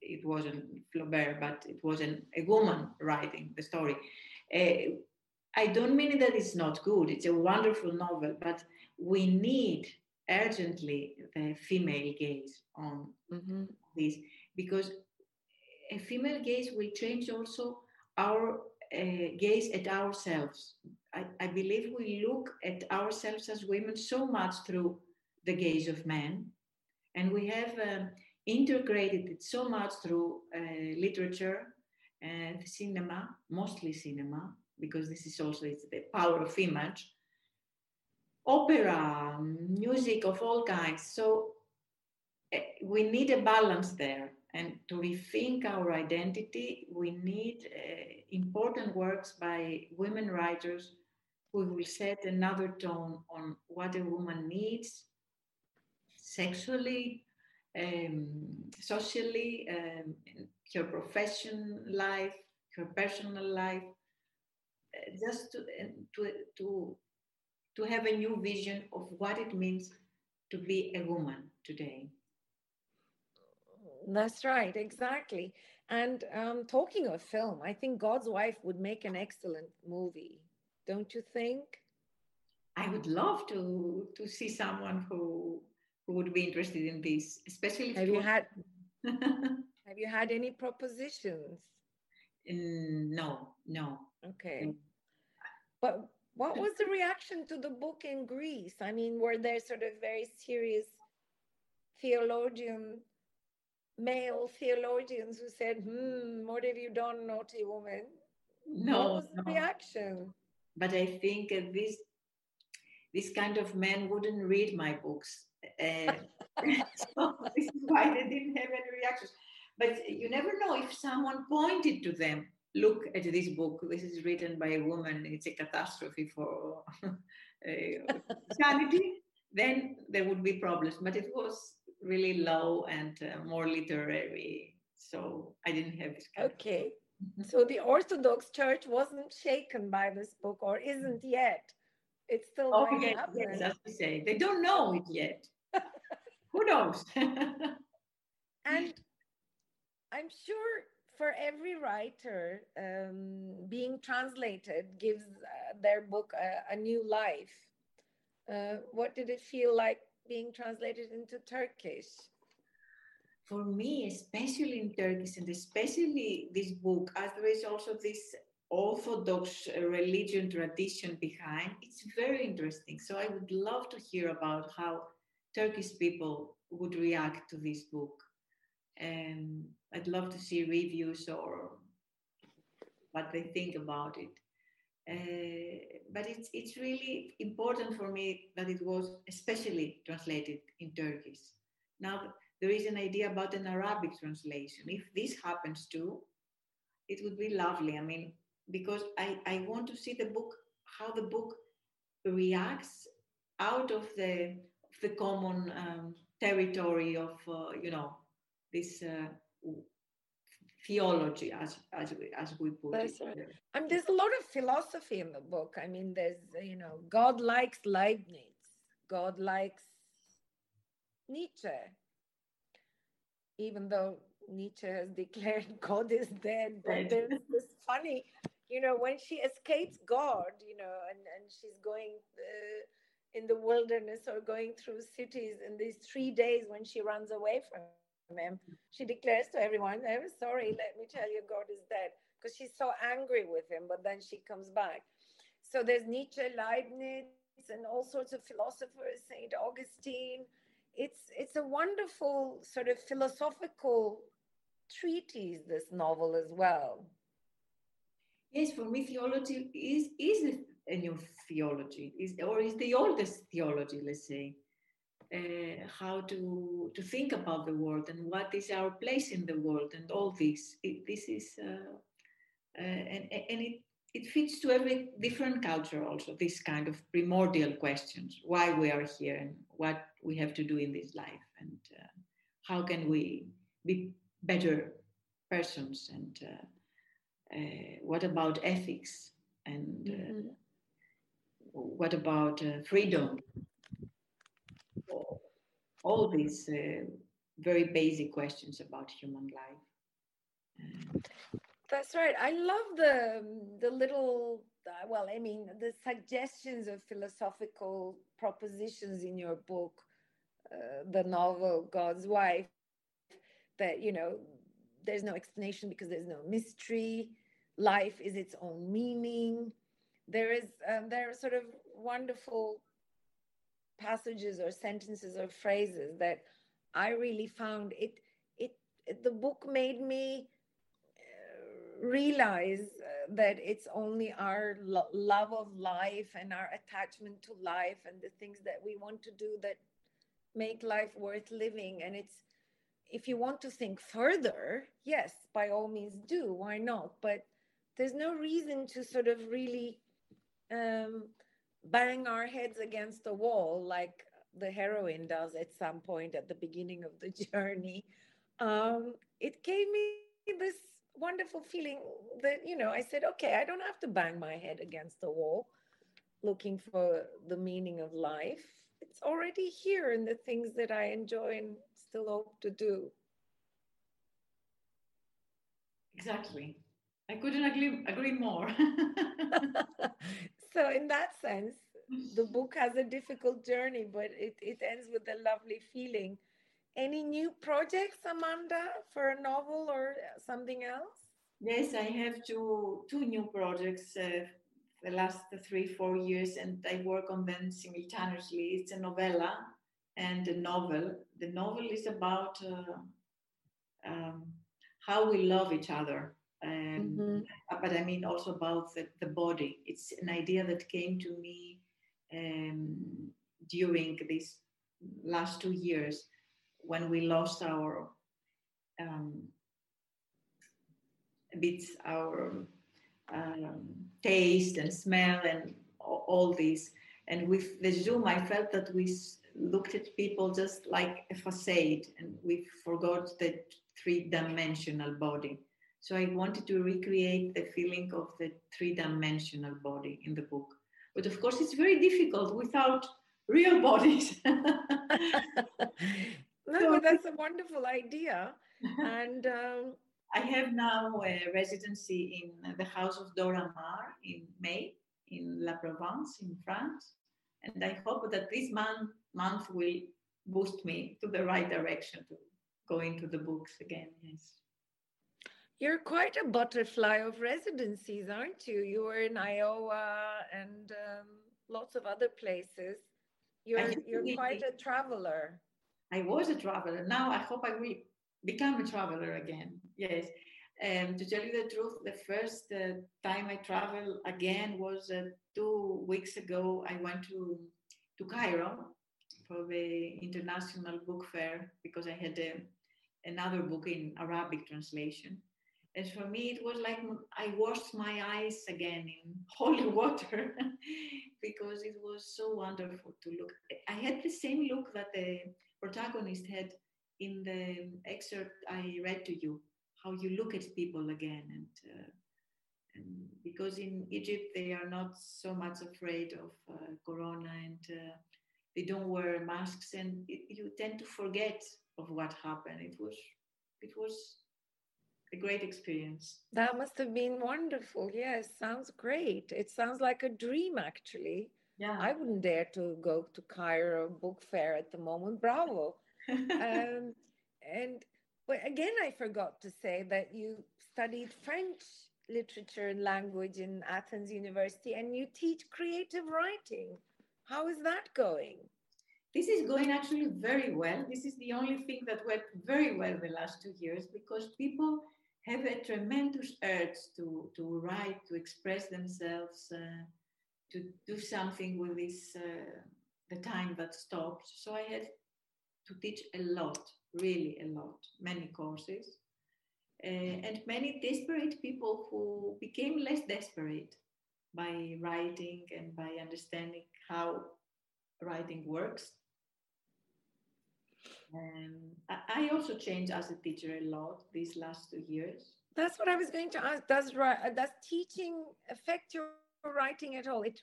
it wasn't Flaubert, but it wasn't a woman writing the story? Uh, I don't mean that it's not good, it's a wonderful novel, but we need urgently the female gaze on mm-hmm. this because a female gaze will change also our uh, gaze at ourselves. I, I, believe we look at ourselves as women so much through the gaze of men, and we have um, integrated it so much through uh, literature and cinema, mostly cinema, because this is also the power of image, opera, music of all kinds. So uh, we need a balance there and to rethink our identity, we need uh, important works by women writers who will set another tone on what a woman needs sexually, um, socially, um, her profession life, her personal life, uh, just to, to, to, to have a new vision of what it means to be a woman today. That's right, exactly. And um, talking of film, I think God's Wife would make an excellent movie, don't you think? I would love to to see someone who who would be interested in this, especially. Have you had Have you had any propositions? Mm, no, no. Okay. Mm. But what was the reaction to the book in Greece? I mean, were there sort of very serious theologian male theologians who said, Hmm, what have you done, naughty woman? No. What was the no. reaction? But I think uh, this this kind of men wouldn't read my books. Uh, so this is why they didn't have any reactions. But you never know if someone pointed to them, look at this book. This is written by a woman. It's a catastrophe for uh, sanity. then there would be problems. But it was really low and uh, more literary. So I didn't have this. okay. so the Orthodox Church wasn't shaken by this book, or isn't yet. It's still oh, going yes, to Yes, as we say, they don't know it yet. Who knows? and I'm sure for every writer, um, being translated gives uh, their book a, a new life. Uh, what did it feel like being translated into Turkish? For me, especially in Turkish, and especially this book, as there is also this Orthodox religion tradition behind, it's very interesting. So I would love to hear about how Turkish people would react to this book. And I'd love to see reviews or what they think about it. Uh, but it's, it's really important for me that it was especially translated in Turkish. Now, there is an idea about an Arabic translation. If this happens too, it would be lovely. I mean, because I, I want to see the book, how the book reacts out of the, the common um, territory of, uh, you know, this uh, theology as as we, as we put That's it. Right. I mean, there's a lot of philosophy in the book. I mean, there's you know, God likes Leibniz, God likes Nietzsche, even though Nietzsche has declared God is dead. But there's this funny, you know, when she escapes God, you know, and, and she's going uh, in the wilderness or going through cities in these three days when she runs away from him, she declares to everyone, I'm sorry, let me tell you, God is dead. Because she's so angry with him, but then she comes back. So there's Nietzsche, Leibniz, and all sorts of philosophers, St. Augustine. It's, it's a wonderful sort of philosophical treatise, this novel as well. Yes, for me, theology is, is a new theology, is, or is the oldest theology, let's say. Uh, how to to think about the world and what is our place in the world and all this. It, this is uh, uh, and and it it fits to every different culture also. This kind of primordial questions: why we are here and what we have to do in this life, and uh, how can we be better persons and uh, uh, what about ethics and mm-hmm what about uh, All these uh, very basic questions about human life. That's right. I love the the little uh, well, I mean, the suggestions of philosophical propositions in your book, uh, the novel God's Wife, that you know, there's no explanation because there's no mystery. Life is its own meaning there is um, there are sort of wonderful passages or sentences or phrases that I really found it it, it the book made me uh, realize uh, that it's only our lo- love of life and our attachment to life and the things that we want to do that make life worth living. And it's if you want to think further yes by all means do why not? But there's no reason to sort of really um, bang our heads against the wall like the heroine does at some point at the beginning of the journey, um, it gave me this wonderful feeling that, you know, I said, okay, I don't have to bang my head against the wall looking for the meaning of life. It's already here in the things that I enjoy and still hope to do. Exactly. I couldn't agree, agree more. so, in that sense, the book has a difficult journey, but it, it ends with a lovely feeling. Any new projects, Amanda, for a novel or something else? Yes, I have two two new projects uh, the last three four years, and I work on them simultaneously. It's a novella and a novel. The novel is about uh, um, how we love each other um, mm-hmm. but I mean also about the, the body. It's an idea that came to me um, during these last two years when we lost our um, a bit our um, taste and smell and all this. And with the Zoom, I felt that we looked at people just like a facade and we forgot the three dimensional body. So I wanted to recreate the feeling of the three dimensional body in the book. But of course, it's very difficult without real bodies. no, that's a wonderful idea. And um, I have now a residency in the house of Dora Maar in May in La Provence in France. And I hope that this month, month will boost me to the right direction to go into the books again. Yes. You're quite a butterfly of residencies, aren't you? You were in Iowa and um, lots of other places. You're you're quite a traveler. I was a traveler. Now I hope I will become a traveler again. Yes. Um, to tell you the truth, the first uh, time I traveled again was uh, two weeks ago. I went to to Cairo for the international book fair because I had um, another book in Arabic translation and for me, it was like I washed my eyes again in holy water because it was so wonderful to look. I had the same look that the protagonist had in the excerpt I read to you, how you look at people again. And, uh, and because in Egypt, they are not so much afraid of uh, Corona and uh, they don't wear masks, and it, you tend to forget of what happened. It was it was a great experience. That must have been wonderful. Yes, sounds great. It sounds like a dream, actually. Yeah. I wouldn't dare to go to Cairo Book Fair at the moment. Bravo. um, and but again, I forgot to say that you studied French literature and language in Athens University and you teach creative writing. How is that going? This is going actually very well. This is the only thing that went very well the last two years because people have a tremendous urge to, to write, to express themselves, uh, to do something with this, uh, the time that stops. So I had to teach a lot, really a lot, many courses. Uh, and many desperate people who became less desperate by writing and by understanding how writing works. Um, I also changed as a teacher a lot these last two years. That's what I was going to ask. Does does teaching affect your writing at all? It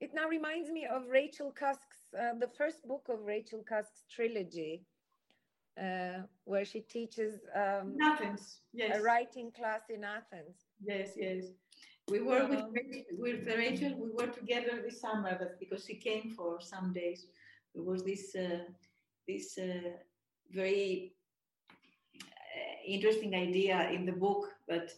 it now reminds me of Rachel Cusk's uh, the first book of Rachel Cusk's trilogy, uh, where she teaches um, Athens, yes. a writing class in Athens. Yes, yes. We were with, with Rachel, we were together this summer but because she came for some days. There was this, uh, this uh, very uh, interesting idea in the book that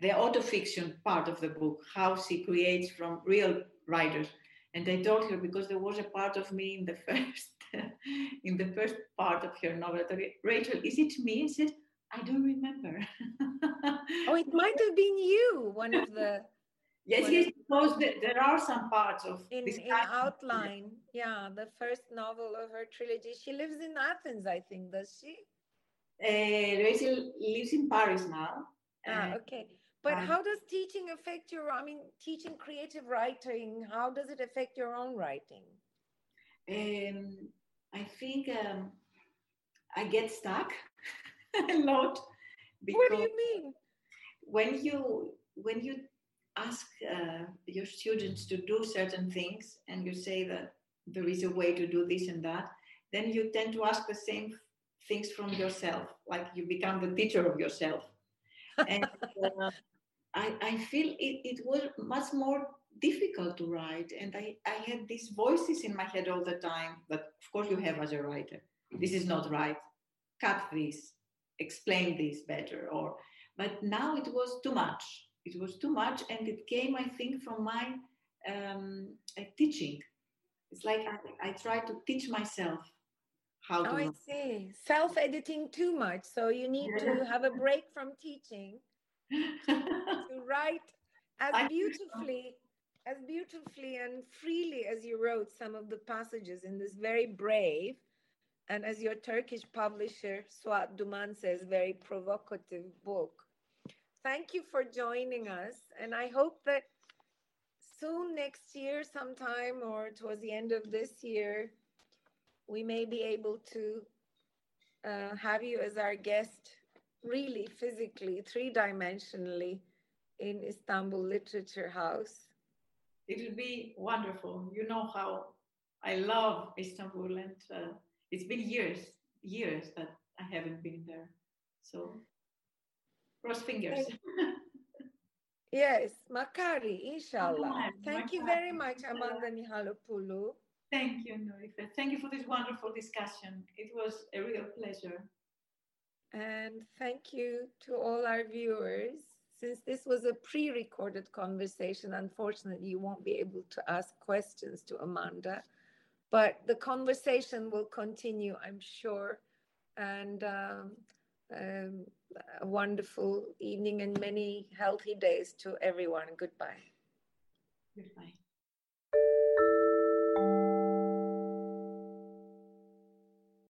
the autofiction part of the book, how she creates from real writers. And I told her because there was a part of me in the first in the first part of her novel. Rachel, is it me? I said, I don't remember. oh, it might have been you, one of the. Yes, yes, because there are some parts of in, this in outline. Yeah, the first novel of her trilogy. She lives in Athens, I think. Does she? Uh, Rachel lives in Paris now. Ah, okay. But um, how does teaching affect your? I mean, teaching creative writing. How does it affect your own writing? Um, I think um, I get stuck a lot. what do you mean? When you when you ask uh, your students to do certain things and you say that there is a way to do this and that, then you tend to ask the same things from yourself, like you become the teacher of yourself. and uh, I, I feel it, it was much more difficult to write. And I, I had these voices in my head all the time But of course, you have as a writer. This is not right. Cut this. Explain this better. Or, but now it was too much. It was too much, and it came, I think, from my um, uh, teaching. It's like I, I try to teach myself how to. Oh, I see. Self editing too much. So you need to have a break from teaching to write as beautifully as beautifully and freely as you wrote some of the passages in this very brave and as your Turkish publisher Suat Duman says, very provocative book. Thank you for joining us, and I hope that soon next year, sometime or towards the end of this year, we may be able to uh, have you as our guest, really physically, three dimensionally, in Istanbul Literature House it will be wonderful. You know how I love Istanbul, and uh, it's been years, years that I haven't been there. So cross fingers. yes, Makari, inshallah. Thank you very much, Amanda Michalopoulou. Thank you, Nurife. Thank you for this wonderful discussion. It was a real pleasure. And thank you to all our viewers since this was a pre-recorded conversation, unfortunately, you won't be able to ask questions to Amanda, but the conversation will continue, I'm sure. And um, um, a wonderful evening and many healthy days to everyone. Goodbye. Goodbye.